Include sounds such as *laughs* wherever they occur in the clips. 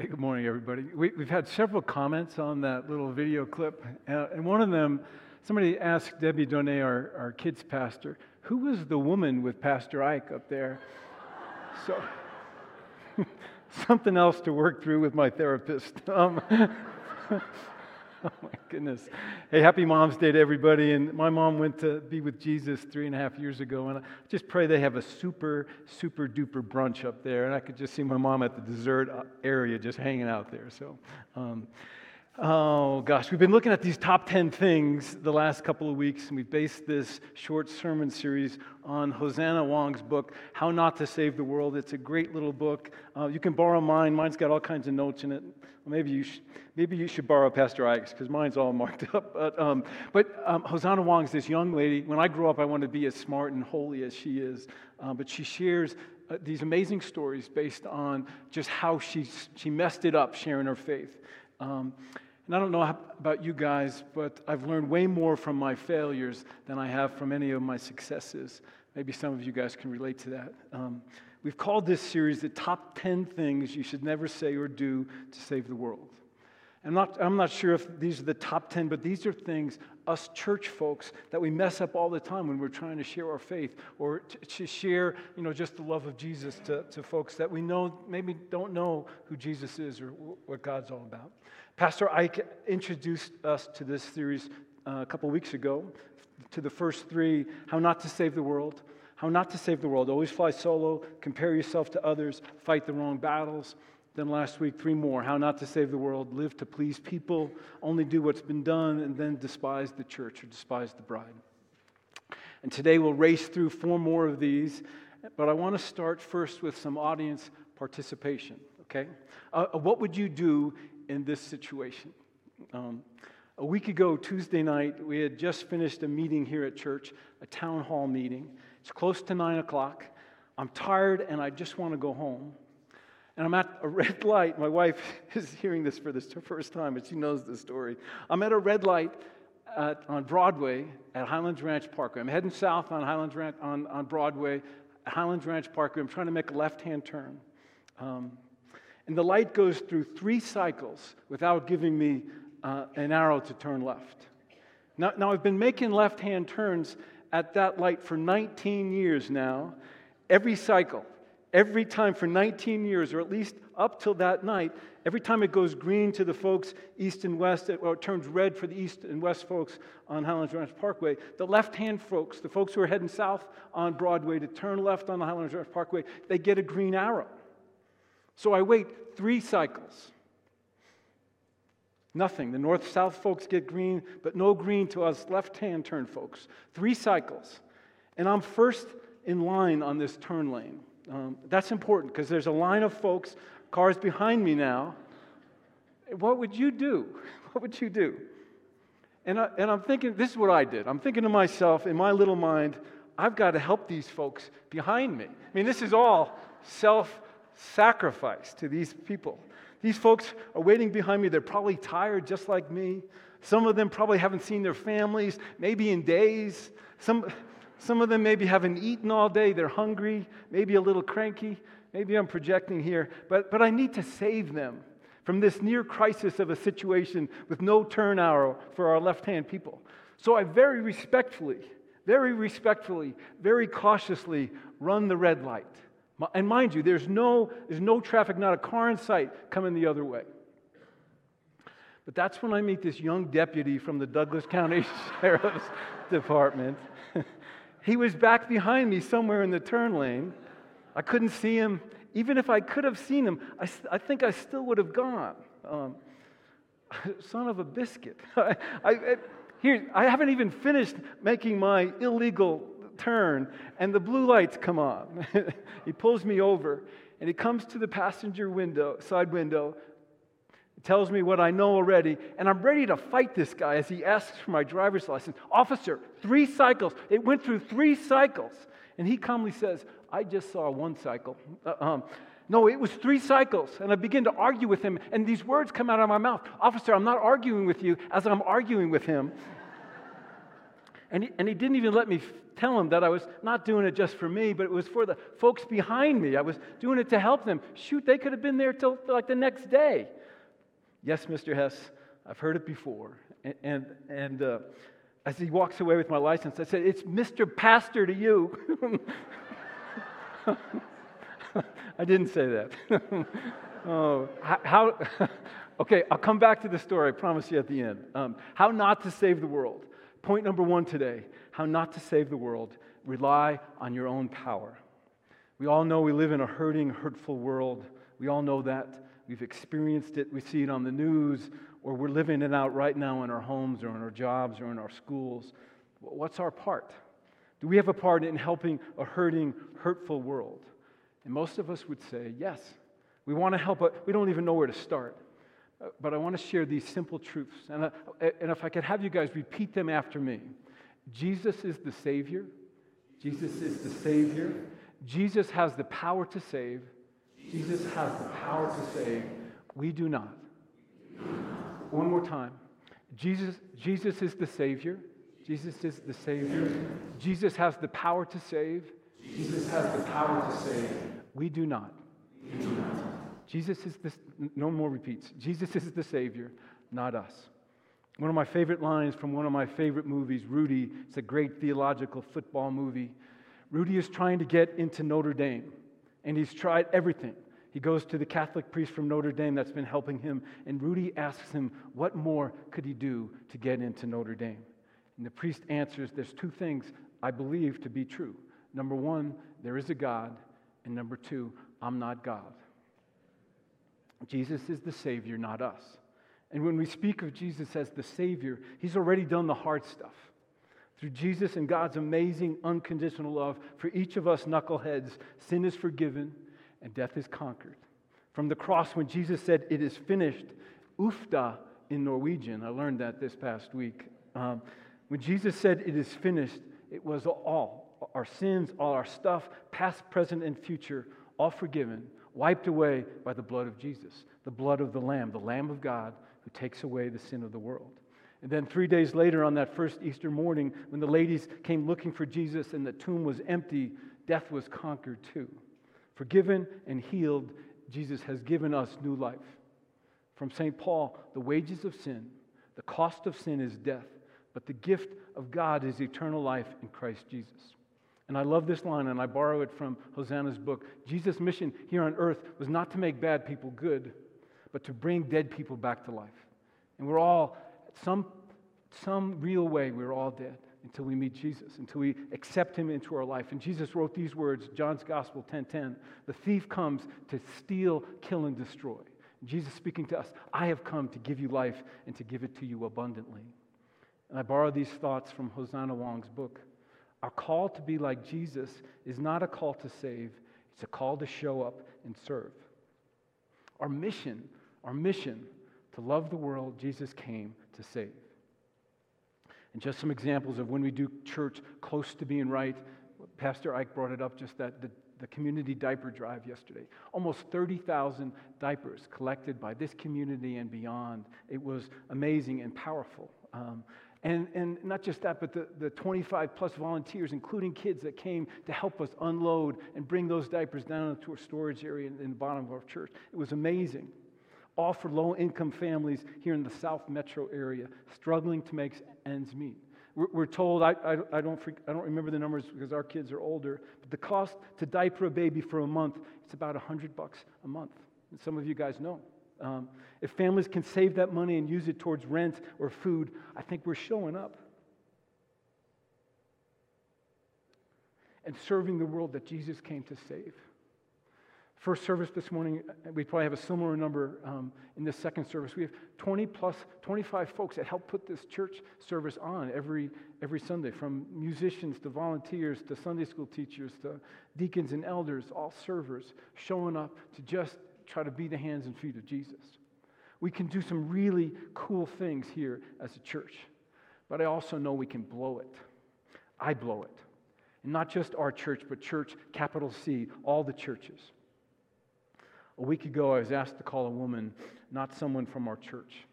Hey, good morning, everybody. We, have had several comments on that little video clip, uh, and one of them, somebody asked Debbie Donay, our, our kids pastor, who was the woman with Pastor Ike up there? So, *laughs* something else to work through with my therapist. Um, *laughs* *laughs* oh my goodness. Hey, happy Mom's Day to everybody. And my mom went to be with Jesus three and a half years ago. And I just pray they have a super, super duper brunch up there. And I could just see my mom at the dessert area just hanging out there. So, um, Oh, gosh, we've been looking at these top 10 things the last couple of weeks, and we've based this short sermon series on Hosanna Wong's book, How Not to Save the World. It's a great little book. Uh, you can borrow mine. Mine's got all kinds of notes in it. Maybe, you sh- maybe you should borrow Pastor Ike's because mine's all marked up. *laughs* But, um, but um, Hosanna Wong's this young lady. When I grew up, I wanted to be as smart and holy as she is. Uh, but she shares uh, these amazing stories based on just how she, she messed it up sharing her faith. Um, and I don't know about you guys, but I've learned way more from my failures than I have from any of my successes. Maybe some of you guys can relate to that. We've called this series the top 10 things you should never say or do to save the world. I'm not, I'm not sure if these are the top 10, but these are things, us church folks, that we mess up all the time when we're trying to share our faith or to, to share, you know, just the love of Jesus to, to folks that we know maybe don't know who Jesus is or what God's all about. Pastor Ike introduced us to this series uh, a couple weeks ago, to the first three How Not to Save the World. How not to save the world. Always fly solo, compare yourself to others, fight the wrong battles, then last week, three more how not to save the world, live to please people, only do what's been done, and then despise the church or despise the bride. And today we'll race through four more of these, but I want to start first with some audience participation, okay? Uh, uh, what would you do in this situation? Um, a week ago, Tuesday night, we had just finished a meeting here at church, a town hall meeting. It's close to nine o'clock. I'm tired and I just want to go home and I'm at a *laughs* red light. My wife *laughs* is hearing this for the first time, but she knows the story. I'm at a red light at, on Broadway at Highlands Ranch Parkway. I'm heading south on Highlands Ranch on, on Broadway, Highlands Ranch Parkway. I'm trying to make a left-hand turn. Um, and the light goes through three cycles without giving me uh, an arrow to turn left. Now, now I've been making left-hand turns at that light for 19 years now, every cycle every time for 19 years, or at least up till that night, every time it goes green to the folks east and west, or it turns red for the east and west folks on Highlands Ranch Parkway, the left hand folks, the folks who are heading south on Broadway to turn left on the Highlands Ranch Parkway, they get a green arrow. So I wait three cycles. Nothing. The north south folks get green, but no green to us left hand turn folks. Three cycles. And I'm first in line on this turn lane. Um, that's important because there's a line of folks, cars behind me now. What would you do? *laughs* What would you do? And, I, and I'm thinking, this is what I did. I'm thinking to myself, in my little mind, I've got to help these folks behind me. I mean, this is all self sacrifice to these people. These folks are waiting behind me. They're probably tired just like me. Some of them probably haven't seen their families, maybe in days. Some, some of them maybe haven't eaten all day, they're hungry, maybe a little cranky. Maybe I'm projecting here, but, but I need to save them from this near crisis of a situation with no turn arrow for our left hand people. So I very respectfully, very respectfully, very cautiously run the red light. And mind you, there's no, there's no traffic, not a car in sight coming the other way. But that's when I meet this young deputy from the Douglas County *laughs* Sheriff's Department. *laughs* He was back behind me somewhere in the turn lane. I couldn't see him. Even if I could have seen him, I, I think I still would have gone. Um, *laughs* son of a biscuit. I, I, here, I haven't even finished making my illegal turn, and the blue lights come on. *laughs* he pulls me over, and he comes to the passenger window, side window, tells me what I know already, and I'm ready to fight this guy as he asks for my driver's license. Officer, three cycles. It went through three cycles. And he calmly says, I just saw one cycle. Uh, um, no, it was three cycles. And I begin to argue with him, and these words come out of my mouth Officer, I'm not arguing with you as I'm arguing with him. And he, and he didn't even let me tell him that I was not doing it just for me, but it was for the folks behind me. I was doing it to help them. Shoot, they could have been there till like the next day. Yes, Mr. Hess, I've heard it before. And, and, and uh, as he walks away with my license, I said, It's Mr. Pastor to you. *laughs* I didn't say that. *laughs* oh, how *laughs* okay, I'll come back to the story, I promise you at the end. Um, how not to save the world. Point number one today how not to save the world. Rely on your own power. We all know we live in a hurting, hurtful world. We all know that. We've experienced it. We see it on the news, or we're living it out right now in our homes, or in our jobs, or in our schools. What's our part? Do we have a part in helping a hurting, hurtful world? And most of us would say, yes. We want to help, but we don't even know where to start. But I want to share these simple truths. And, uh, and if I could have you guys repeat them after me Jesus is the Savior. Jesus is the Savior. Jesus has the power to save. Jesus has the power to save. We do not. One more time. Jesus, Jesus is the Savior. Jesus is the Savior. Jesus has the power to save. Jesus has the power to save. We do not. We do not. Jesus is the, no more repeats. Jesus is the Savior, not us. One of my favorite lines from one of my favorite movies, Rudy, it's a great theological football movie. Rudy is trying to get into Notre Dame, and he's tried everything. He goes to the Catholic priest from Notre Dame that's been helping him, and Rudy asks him, What more could he do to get into Notre Dame? And the priest answers, There's two things I believe to be true. Number one, there is a God. And number two, I'm not God. Jesus is the Savior, not us. And when we speak of Jesus as the Savior, He's already done the hard stuff. Through Jesus and God's amazing unconditional love for each of us knuckleheads, sin is forgiven and death is conquered. From the cross, when Jesus said, It is finished, ufta in Norwegian, I learned that this past week. Um, when Jesus said, It is finished, it was all our sins, all our stuff, past, present, and future, all forgiven, wiped away by the blood of Jesus, the blood of the Lamb, the Lamb of God who takes away the sin of the world. And then three days later, on that first Easter morning, when the ladies came looking for Jesus and the tomb was empty, death was conquered too. Forgiven and healed, Jesus has given us new life. From St. Paul, the wages of sin, the cost of sin is death, but the gift of God is eternal life in Christ Jesus. And I love this line, and I borrow it from Hosanna's book. Jesus' mission here on earth was not to make bad people good, but to bring dead people back to life. And we're all, some, some real way, we're all dead until we meet Jesus, until we accept him into our life. And Jesus wrote these words, John's Gospel 10:10. The thief comes to steal, kill, and destroy. Jesus speaking to us, I have come to give you life and to give it to you abundantly. And I borrow these thoughts from Hosanna Wong's book. Our call to be like Jesus is not a call to save, it's a call to show up and serve. Our mission, our mission to love the world Jesus came to save. And just some examples of when we do church close to being right. Pastor Ike brought it up just that the, the community diaper drive yesterday. Almost 30,000 diapers collected by this community and beyond. It was amazing and powerful. Um, and, and not just that, but the, the 25 plus volunteers, including kids that came to help us unload and bring those diapers down into a storage area in, in the bottom of our church. It was amazing. All for low income families here in the South Metro area, struggling to make ends meet. We're, we're told, I, I, I, don't freak, I don't remember the numbers because our kids are older, but the cost to diaper a baby for a month, it's about 100 bucks a month. And some of you guys know. Um, if families can save that money and use it towards rent or food, I think we're showing up and serving the world that Jesus came to save. First service this morning, uh, we probably have a similar number um, in the second service. We have 20 plus, 25 folks that help put this church service on every, every Sunday, from musicians to volunteers to Sunday school teachers to deacons and elders, all servers showing up to just try to be the hands and feet of Jesus. We can do some really cool things here as a church, but I also know we can blow it. I blow it. And not just our church, but church, capital C, all the churches. A week ago, I was asked to call a woman, not someone from our church.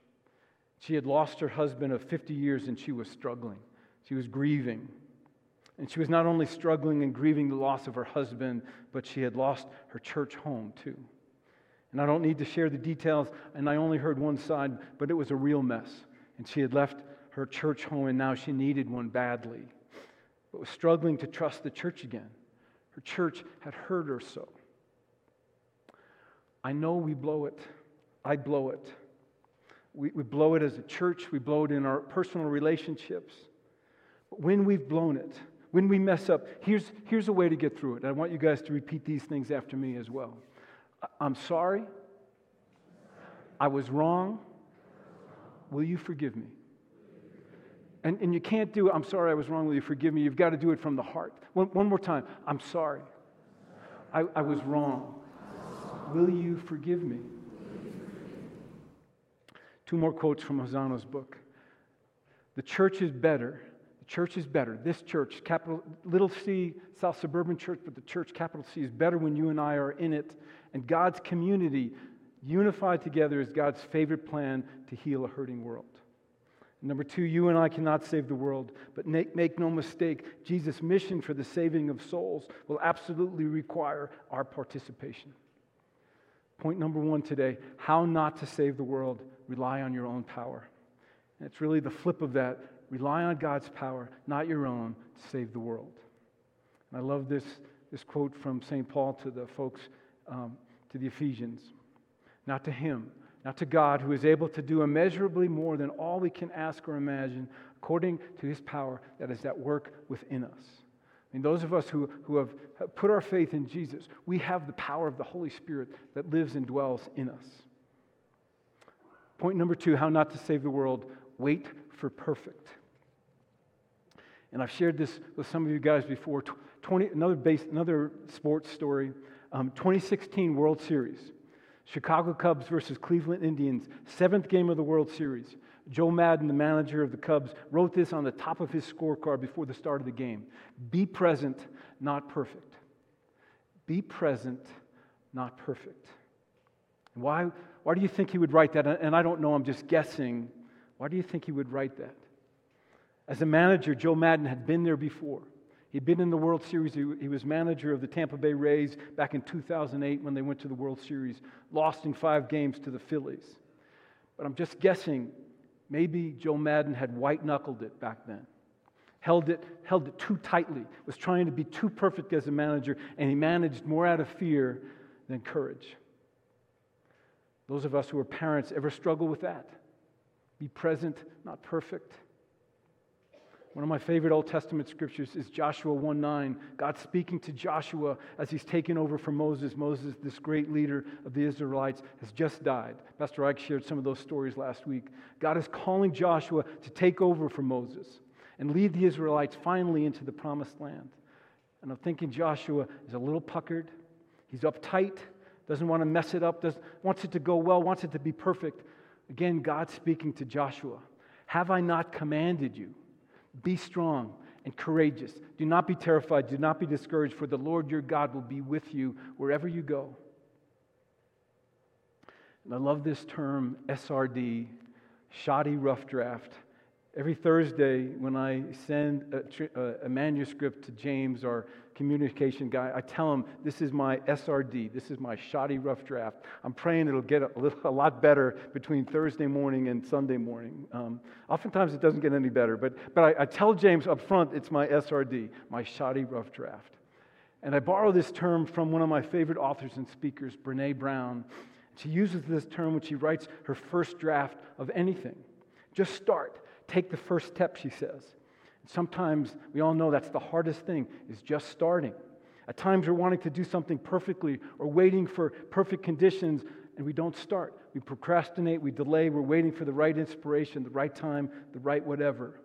She had lost her husband of 50 years and she was struggling. She was grieving. And she was not only struggling and grieving the loss of her husband, but she had lost her church home too. And I don't need to share the details, and I only heard one side, but it was a real mess. And she had left her church home, and now she needed one badly, but was struggling to trust the church again. Her church had hurt her so. I know we blow it. I blow it. We, we blow it as a church, we blow it in our personal relationships. But when we've blown it, when we mess up, here's, here's a way to get through it. I want you guys to repeat these things after me as well. I'm sorry. I was wrong. Will you forgive me? And, and you can't do, I'm sorry I was wrong, will you forgive me? You've got to do it from the heart. One, one more time. I'm sorry. I, I was wrong. Will you forgive me? Two more quotes from Hosanna's book. The church is better. Church is better. This church, capital, little c, South Suburban Church, but the church, capital C, is better when you and I are in it. And God's community, unified together, is God's favorite plan to heal a hurting world. Number two, you and I cannot save the world, but make, make no mistake, Jesus' mission for the saving of souls will absolutely require our participation. Point number one today how not to save the world rely on your own power. And it's really the flip of that rely on God's power, not your own, to save the world. And I love this, this quote from St. Paul to the folks, um, to the Ephesians. Not to him, not to God, who is able to do immeasurably more than all we can ask or imagine, according to his power that is at work within us. I mean, those of us who, who have put our faith in Jesus, we have the power of the Holy Spirit that lives and dwells in us. Point number two how not to save the world wait for perfect. And I've shared this with some of you guys before. 20, another, base, another sports story um, 2016 World Series. Chicago Cubs versus Cleveland Indians, seventh game of the World Series. Joe Maddon, the manager of the Cubs, wrote this on the top of his scorecard before the start of the game Be present, not perfect. Be present, not perfect. Why, why do you think he would write that? And I don't know, I'm just guessing. Why do you think he would write that? As a manager, Joe Maddon had been there before. He'd been in the World Series. He, was manager of the Tampa Bay Rays back in 2008 when they went to the World Series, lost in five games to the Phillies. But I'm just guessing maybe Joe Maddon had white knuckled it back then. Held it, held it too tightly, was trying to be too perfect as a manager, and he managed more out of fear than courage. Those of us who are parents ever struggle with that? Be present, not perfect. One of my favorite Old Testament scriptures is Joshua 1 9. God speaking to Joshua as he's taken over from Moses. Moses, this great leader of the Israelites, has just died. Pastor Ike shared some of those stories last week. God is calling Joshua to take over from Moses and lead the Israelites finally into the promised land. And I'm thinking Joshua is a little puckered, he's uptight doesn't want to mess it up, wants it to go well, wants it to be perfect. Again, God speaking to Joshua Have I not commanded you? Be strong and courageous. Do not be terrified. Do not be discouraged, for the Lord your God will be with you wherever you go. And I love this term, SRD, shoddy rough draft. Every Thursday, when I send a, uh, a, manuscript to James, our communication guy, I tell him, This is my SRD. This is my shoddy rough draft. I'm praying it'll get a, little, a lot better between Thursday morning and Sunday morning. Um, oftentimes it doesn't get any better, but, but I, I tell James up front it's my SRD, my shoddy rough draft. And I borrow this term from one of my favorite authors and speakers, Brene Brown. She uses this term when she writes her first draft of anything. Just start. Take the first step, she says. Sometimes we all know that's the hardest thing is just starting. At times we're wanting to do something perfectly or waiting for perfect conditions and we don't start. We procrastinate, we delay, we're waiting for the right inspiration, the right time, the right whatever.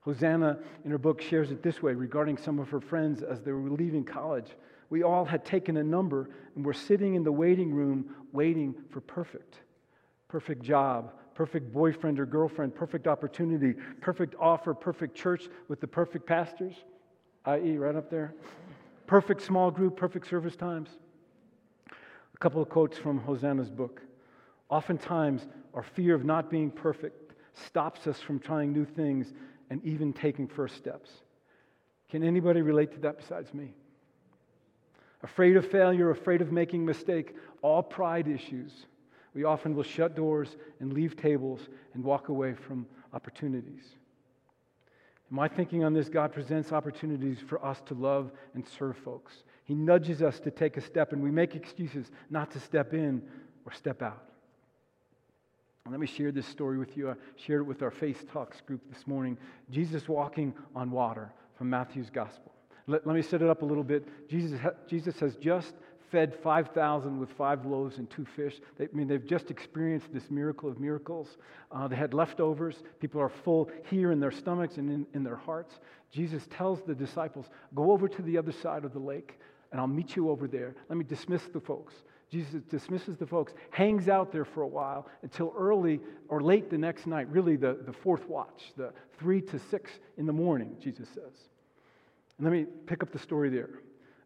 Hosanna, in her book, shares it this way regarding some of her friends as they were leaving college. We all had taken a number and were sitting in the waiting room waiting for perfect. Perfect job, perfect boyfriend or girlfriend, perfect opportunity, perfect offer, perfect church with the perfect pastors, i.e., right up there. Perfect small group, perfect service times. A couple of quotes from Hosanna's book. Oftentimes, our fear of not being perfect stops us from trying new things and even taking first steps. Can anybody relate to that besides me? Afraid of failure, afraid of making mistake, all pride issues. We often will shut doors and leave tables and walk away from opportunities. In my thinking on this, God presents opportunities for us to love and serve folks. He nudges us to take a step, and we make excuses not to step in or step out. Let me share this story with you. I shared it with our Faith Talks group this morning. Jesus walking on water from Matthew's Gospel. Let, let me set it up a little bit. Jesus, Jesus has just fed 5,000 with five loaves and two fish. They, I mean, they've just experienced this miracle of miracles. Uh, they had leftovers. People are full here in their stomachs and in, in their hearts. Jesus tells the disciples, Go over to the other side of the lake, and I'll meet you over there. Let me dismiss the folks. Jesus dismisses the folks, hangs out there for a while until early or late the next night, really the, the fourth watch, the three to six in the morning, Jesus says. And let me pick up the story there.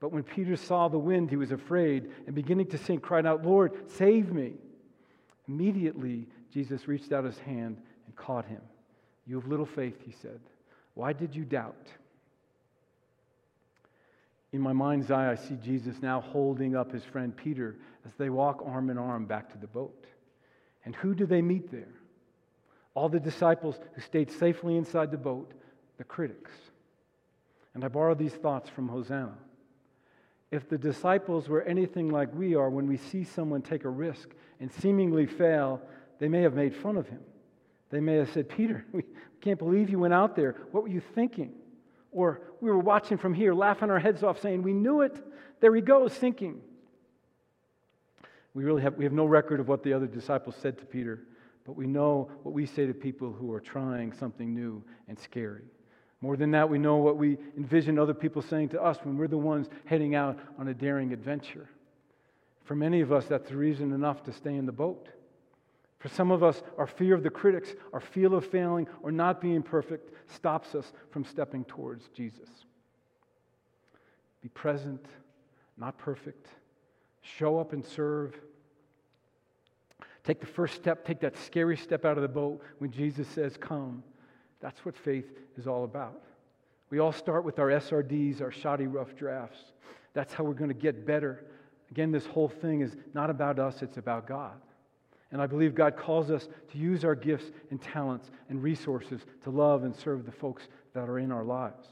But when Peter saw the wind, he was afraid and beginning to sink, cried out, Lord, save me. Immediately, Jesus reached out his hand and caught him. You have little faith, he said. Why did you doubt? In my mind's eye, I see Jesus now holding up his friend Peter as they walk arm in arm back to the boat. And who do they meet there? All the disciples who stayed safely inside the boat, the critics. And I borrow these thoughts from Hosanna. If the disciples were anything like we are, when we see someone take a risk and seemingly fail, they may have made fun of him. They may have said, Peter, *laughs* we can't believe you went out there. What were you thinking? Or we were watching from here, laughing our heads off, saying, We knew it. There he goes, sinking. We really have, we have no record of what the other disciples said to Peter, but we know what we say to people who are trying something new and scary. More than that, we know what we envision other people saying to us when we're the ones heading out on a daring adventure. For many of us, that's reason enough to stay in the boat. For some of us, our fear of the critics, our fear of failing or not being perfect stops us from stepping towards Jesus. Be present, not perfect. Show up and serve. Take the first step, take that scary step out of the boat when Jesus says, Come. That's what faith is all about. We all start with our SRDs, our shoddy rough drafts. That's how we're going to get better. Again, this whole thing is not about us, it's about God. And I believe God calls us to use our gifts and talents and resources to love and serve the folks that are in our lives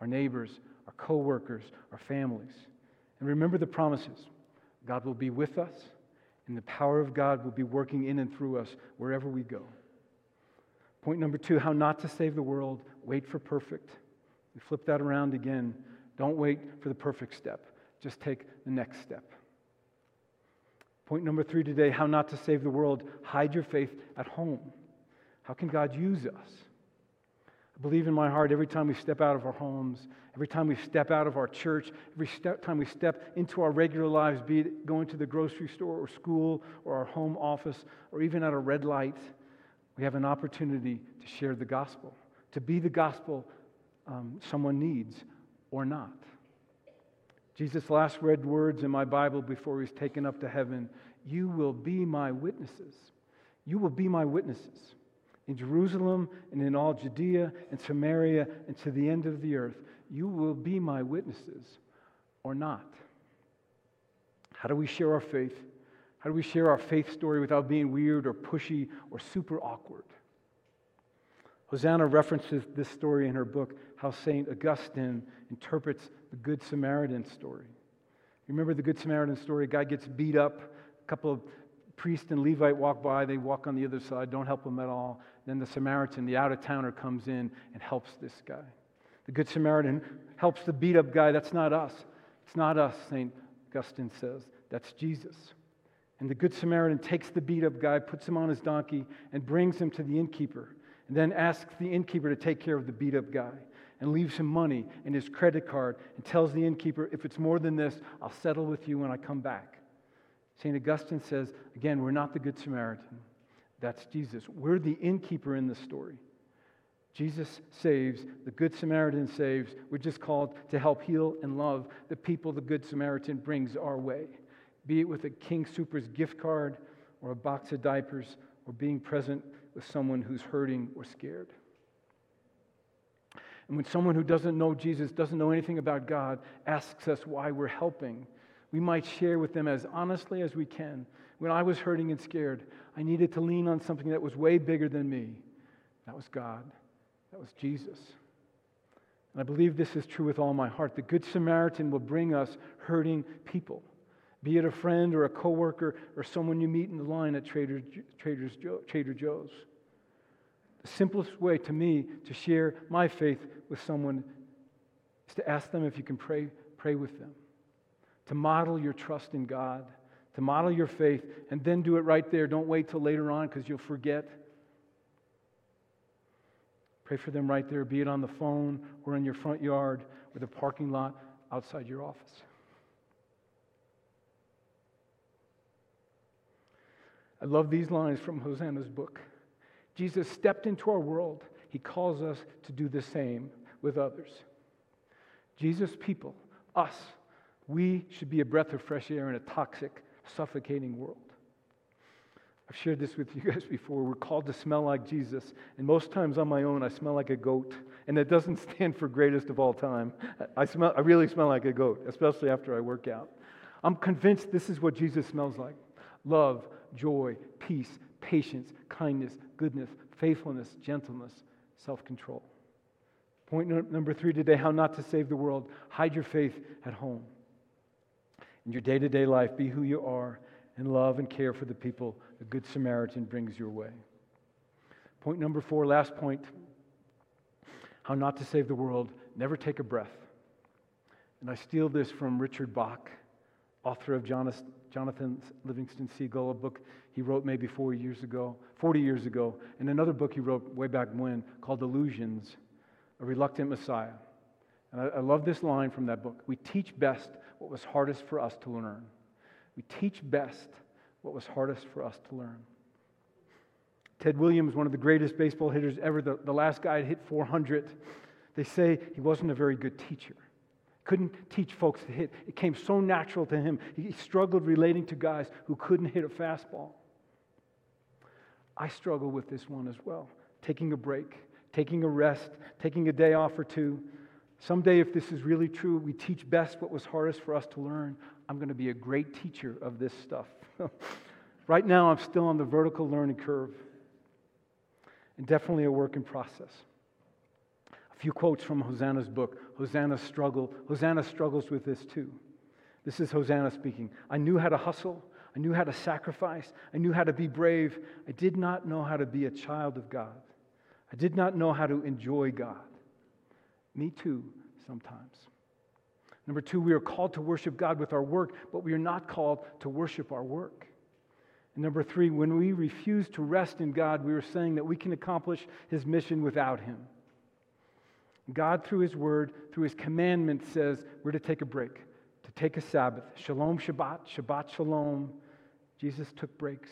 our neighbors, our coworkers, our families. And remember the promises God will be with us, and the power of God will be working in and through us wherever we go. Point number two how not to save the world. Wait for perfect. We flip that around again. Don't wait for the perfect step, just take the next step. Point number three today how not to save the world. Hide your faith at home. How can God use us? I believe in my heart every time we step out of our homes, every time we step out of our church, every step, time we step into our regular lives, be it going to the grocery store or school or our home office or even at a red light, we have an opportunity to share the gospel, to be the gospel um, someone needs or not. Jesus' last read words in my Bible before he was taken up to heaven You will be my witnesses. You will be my witnesses in Jerusalem and in all Judea and Samaria and to the end of the earth. You will be my witnesses or not. How do we share our faith? How do we share our faith story without being weird or pushy or super awkward? Hosanna references this story in her book, How St. Augustine Interprets the Good Samaritan Story. Remember the Good Samaritan story? A guy gets beat up, a couple of priests and Levite walk by, they walk on the other side, don't help him at all. Then the Samaritan, the out of towner, comes in and helps this guy. The Good Samaritan helps the beat up guy. That's not us. It's not us, St. Augustine says. That's Jesus. And the Good Samaritan takes the beat up guy, puts him on his donkey, and brings him to the innkeeper, and then asks the innkeeper to take care of the beat up guy. and leaves him money and his credit card and tells the innkeeper, If it's more than this, I'll settle with you when I come back. St. Augustine says, again, we're not the Good Samaritan. That's Jesus. We're the innkeeper in the story. Jesus saves, the Good Samaritan saves. We're just called to help heal and love the people the Good Samaritan brings our way, be it with a King Soopers gift card or a box of diapers or being present with someone who's hurting or scared. And when someone who doesn't know Jesus, doesn't know anything about God, asks us why we're helping, we might share with them as honestly as we can. When I was hurting and scared, I needed to lean on something that was way bigger than me. That was God. That was Jesus. And I believe this is true with all my heart. The Good Samaritan will bring us hurting people, be it a friend or a coworker or someone you meet in the line at Trader, Trader Joe's. The simplest way to me to share my faith with someone is to ask them if you can pray, pray with them, to model your trust in God, to model your faith, and then do it right there. Don't wait till later on because you'll forget. Pray for them right there, be it on the phone or in your front yard or the parking lot outside your office. I love these lines from Hosanna's book. Jesus stepped into our world. He calls us to do the same with others. Jesus' people, us, we should be a breath of fresh air in a toxic, suffocating world. I've shared this with you *laughs* guys before. We're called to smell like Jesus. And most times on my own, I smell like a goat. And that doesn't *laughs* stand for greatest of all time. I, smell, I really smell like a goat, especially after I work out. I'm convinced this is what Jesus smells like love, joy, peace, patience, kindness, goodness, faithfulness, gentleness, self control. Point no, number three today how not to save the world. Hide your faith at home. In your day to day life, be who you are and love and care for the people the Good Samaritan brings your way. Point number four, last point how not to save the world never take a breath. And I steal this from Richard Bach, author of Jonathan Livingston Seagull, a book he wrote maybe four years ago, 40 years ago, and another book he wrote way back when called Illusions, A Reluctant Messiah. And I, I love this line from that book. We teach best what was hardest for us to learn. We teach best what was hardest for us to learn. Ted Williams, one of the greatest baseball hitters ever, the, the last guy to hit 400, they say he wasn't a very good teacher. Couldn't teach folks to hit. It came so natural to him. He struggled relating to guys who couldn't hit a fastball. I struggle with this one as well. Taking a break, taking a rest, taking a day off or two. Someday, if this is really true, we teach best what was hardest for us to learn. I'm going to be a great teacher of this stuff. *laughs* right now, I'm still on the vertical learning curve and definitely a work in process. Few quotes from Hosanna's book. Hosanna struggle. Hosanna struggles with this too. This is Hosanna speaking. I knew how to hustle. I knew how to sacrifice. I knew how to be brave. I did not know how to be a child of God. I did not know how to enjoy God. Me too, sometimes. Number two, we are called to worship God with our work, but we are not called to worship our work. And number three, when we refuse to rest in God, we are saying that we can accomplish His mission without Him. God, through His Word, through His commandment, says we're to take a break, to take a Sabbath. Shalom, Shabbat, Shabbat, Shalom. Jesus took breaks.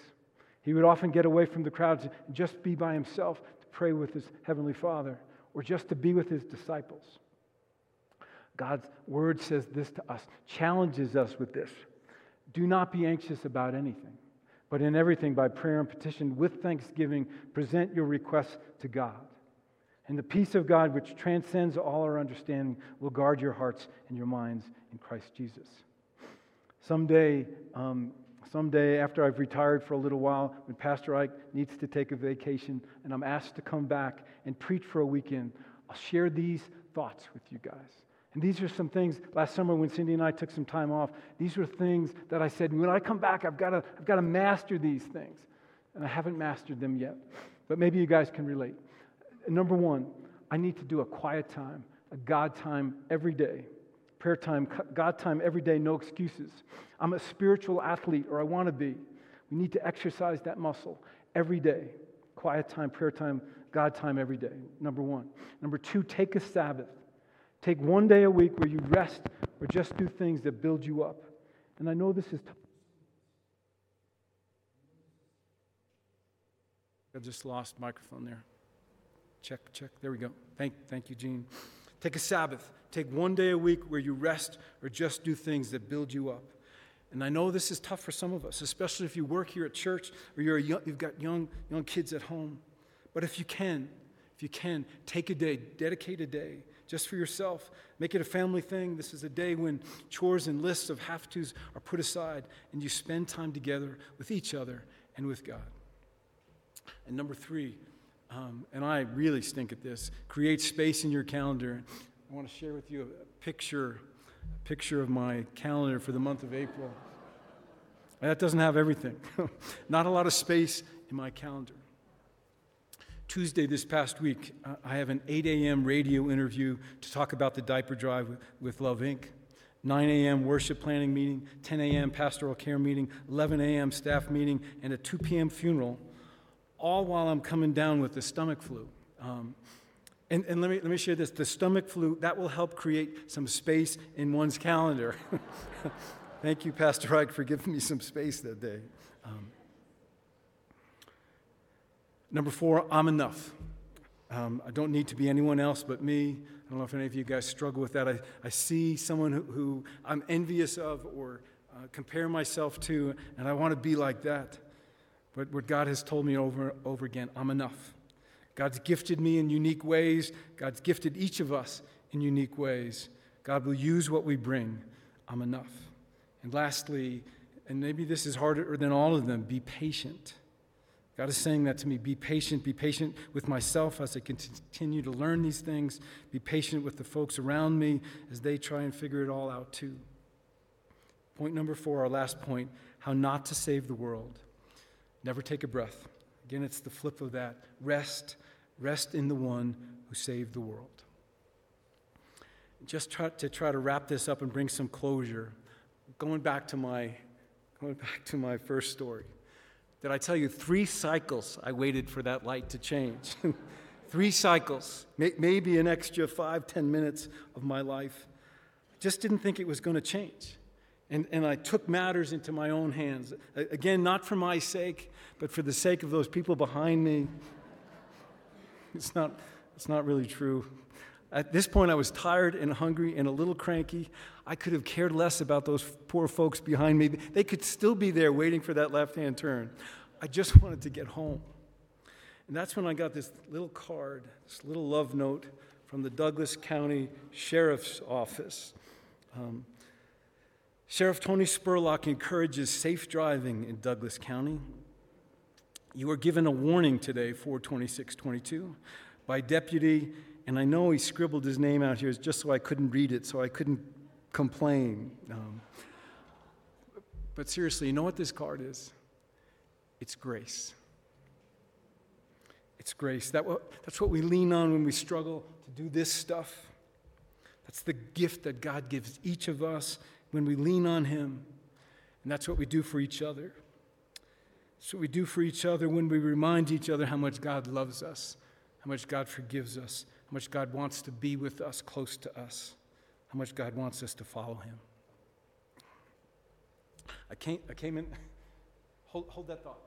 He would often get away from the crowds and just be by himself to pray with his Heavenly Father or just to be with his disciples. God's word says this to us, challenges us with this. Do not be anxious about anything, but in everything, by prayer and petition, with thanksgiving, present your requests to God. And the peace of God, which transcends all our understanding, will guard your hearts and your minds in Christ Jesus. Someday, um, someday after I've retired for a little while, when Pastor Ike needs to take a vacation and I'm asked to come back and preach for a weekend, I'll share these thoughts with you guys. And these are some things last summer when Cindy and I took some time off. These were things that I said, when I come back, I've got to, I've got to master these things. And I haven't mastered them yet. But maybe you guys can relate. Number one, I need to do a quiet time, a God time every day. Prayer time, God time every day, no excuses. I'm a spiritual athlete, or I want to be. We need to exercise that muscle every day. Quiet time, prayer time, God time every day. Number one. Number two, take a Sabbath. Take one day a week where you rest or just do things that build you up. And I know this is tough. I just lost microphone there. Check, check. There we go. Thank, thank you, Gene. Take a Sabbath. Take one day a week where you rest or just do things that build you up. And I know this is tough for some of us, especially if you work here at church or you're young, you've got young, young kids at home. But if you can, if you can, take a day, dedicate a day just for yourself. Make it a family thing. This is a day when chores and lists of have tos are put aside and you spend time together with each other and with God. And number three, um, and I really stink at this, create space in your calendar. I want to share with you a picture, a picture of my calendar for the month of April. That doesn't have everything. *laughs* Not a lot of space in my calendar. Tuesday this past week, uh, I have an 8 a.m. radio interview to talk about the diaper drive with, with Love Inc. 9 a.m. worship planning meeting, 10 a.m. pastoral care meeting, 11 a.m. staff meeting, and a 2 p.m. funeral all while I'm coming down with the stomach flu. Um, and, and let, me, let me share this the stomach flu, that will help create some space in one's calendar. *laughs* Thank you, Pastor Ike, for giving me some space that day. Um, number four, I'm enough. Um, I don't need to be anyone else but me. I don't know if any of you guys struggle with that. I, I see someone who, who I'm envious of or uh, compare myself to, and I want to be like that. But what God has told me over and over again, I'm enough. God's gifted me in unique ways. God's gifted each of us in unique ways. God will use what we bring. I'm enough. And lastly, and maybe this is harder than all of them, be patient. God is saying that to me be patient, be patient with myself as I continue to learn these things, be patient with the folks around me as they try and figure it all out too. Point number four, our last point how not to save the world. Never take a breath. Again, it's the flip of that. Rest, rest in the one who saved the world. Just try, to try to wrap this up and bring some closure, going back to my, going back to my first story. Did I tell you three cycles I waited for that light to change? *laughs* three cycles, maybe an extra five, ten minutes of my life. Just didn't think it was going to change. And, and I took matters into my own hands. Again, not for my sake, but for the sake of those people behind me. It's not, it's not really true. At this point, I was tired and hungry and a little cranky. I could have cared less about those poor folks behind me. They could still be there waiting for that left hand turn. I just wanted to get home. And that's when I got this little card, this little love note from the Douglas County Sheriff's Office. Um, Sheriff Tony Spurlock encourages safe driving in Douglas County. You were given a warning today, 42622, by deputy, and I know he scribbled his name out here just so I couldn't read it, so I couldn't complain. Um, but seriously, you know what this card is? It's grace. It's grace. That, that's what we lean on when we struggle to do this stuff. That's the gift that God gives each of us when we lean on Him. And that's what we do for each other. That's what we do for each other when we remind each other how much God loves us, how much God forgives us, how much God wants to be with us, close to us, how much God wants us to follow Him. I came, I came in, *laughs* hold, hold that thought.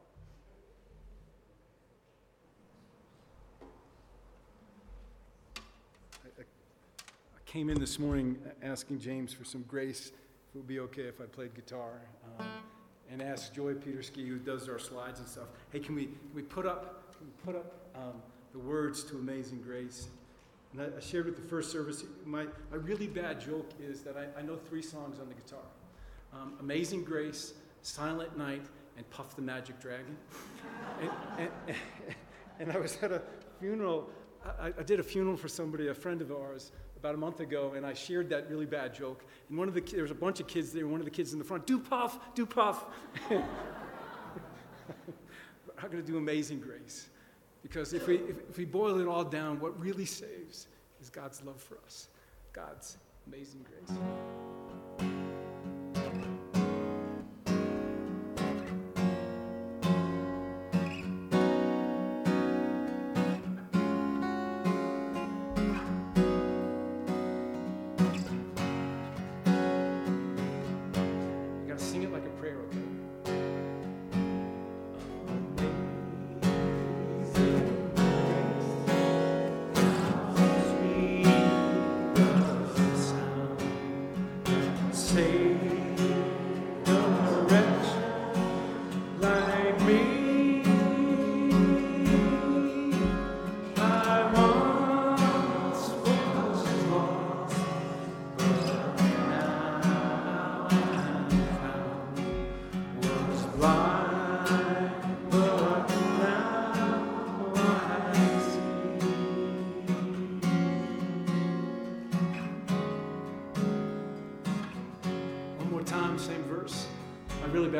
I, I came in this morning asking James for some grace it would be okay if I played guitar. Um, and ask Joy Peterski, who does our slides and stuff, hey, can we, can we put up, can we put up um, the words to Amazing Grace? And I, I, shared with the first service, my, my really bad joke is that I, I know three songs on the guitar um, Amazing Grace, Silent Night, and Puff the Magic Dragon. *laughs* and, and, and, I was at a funeral, I, I did a funeral for somebody, a friend of ours, about a month ago, and I shared that really bad joke. And one of the there was a bunch of kids there. One of the kids in the front, do puff, do puff. I'm going to do Amazing Grace, because if we if, if we boil it all down, what really saves is God's love for us, God's amazing grace.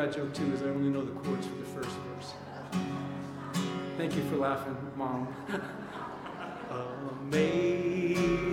that joke too, is I only know the chords for the first verse. Thank you for laughing, Mom. *laughs* Amazing.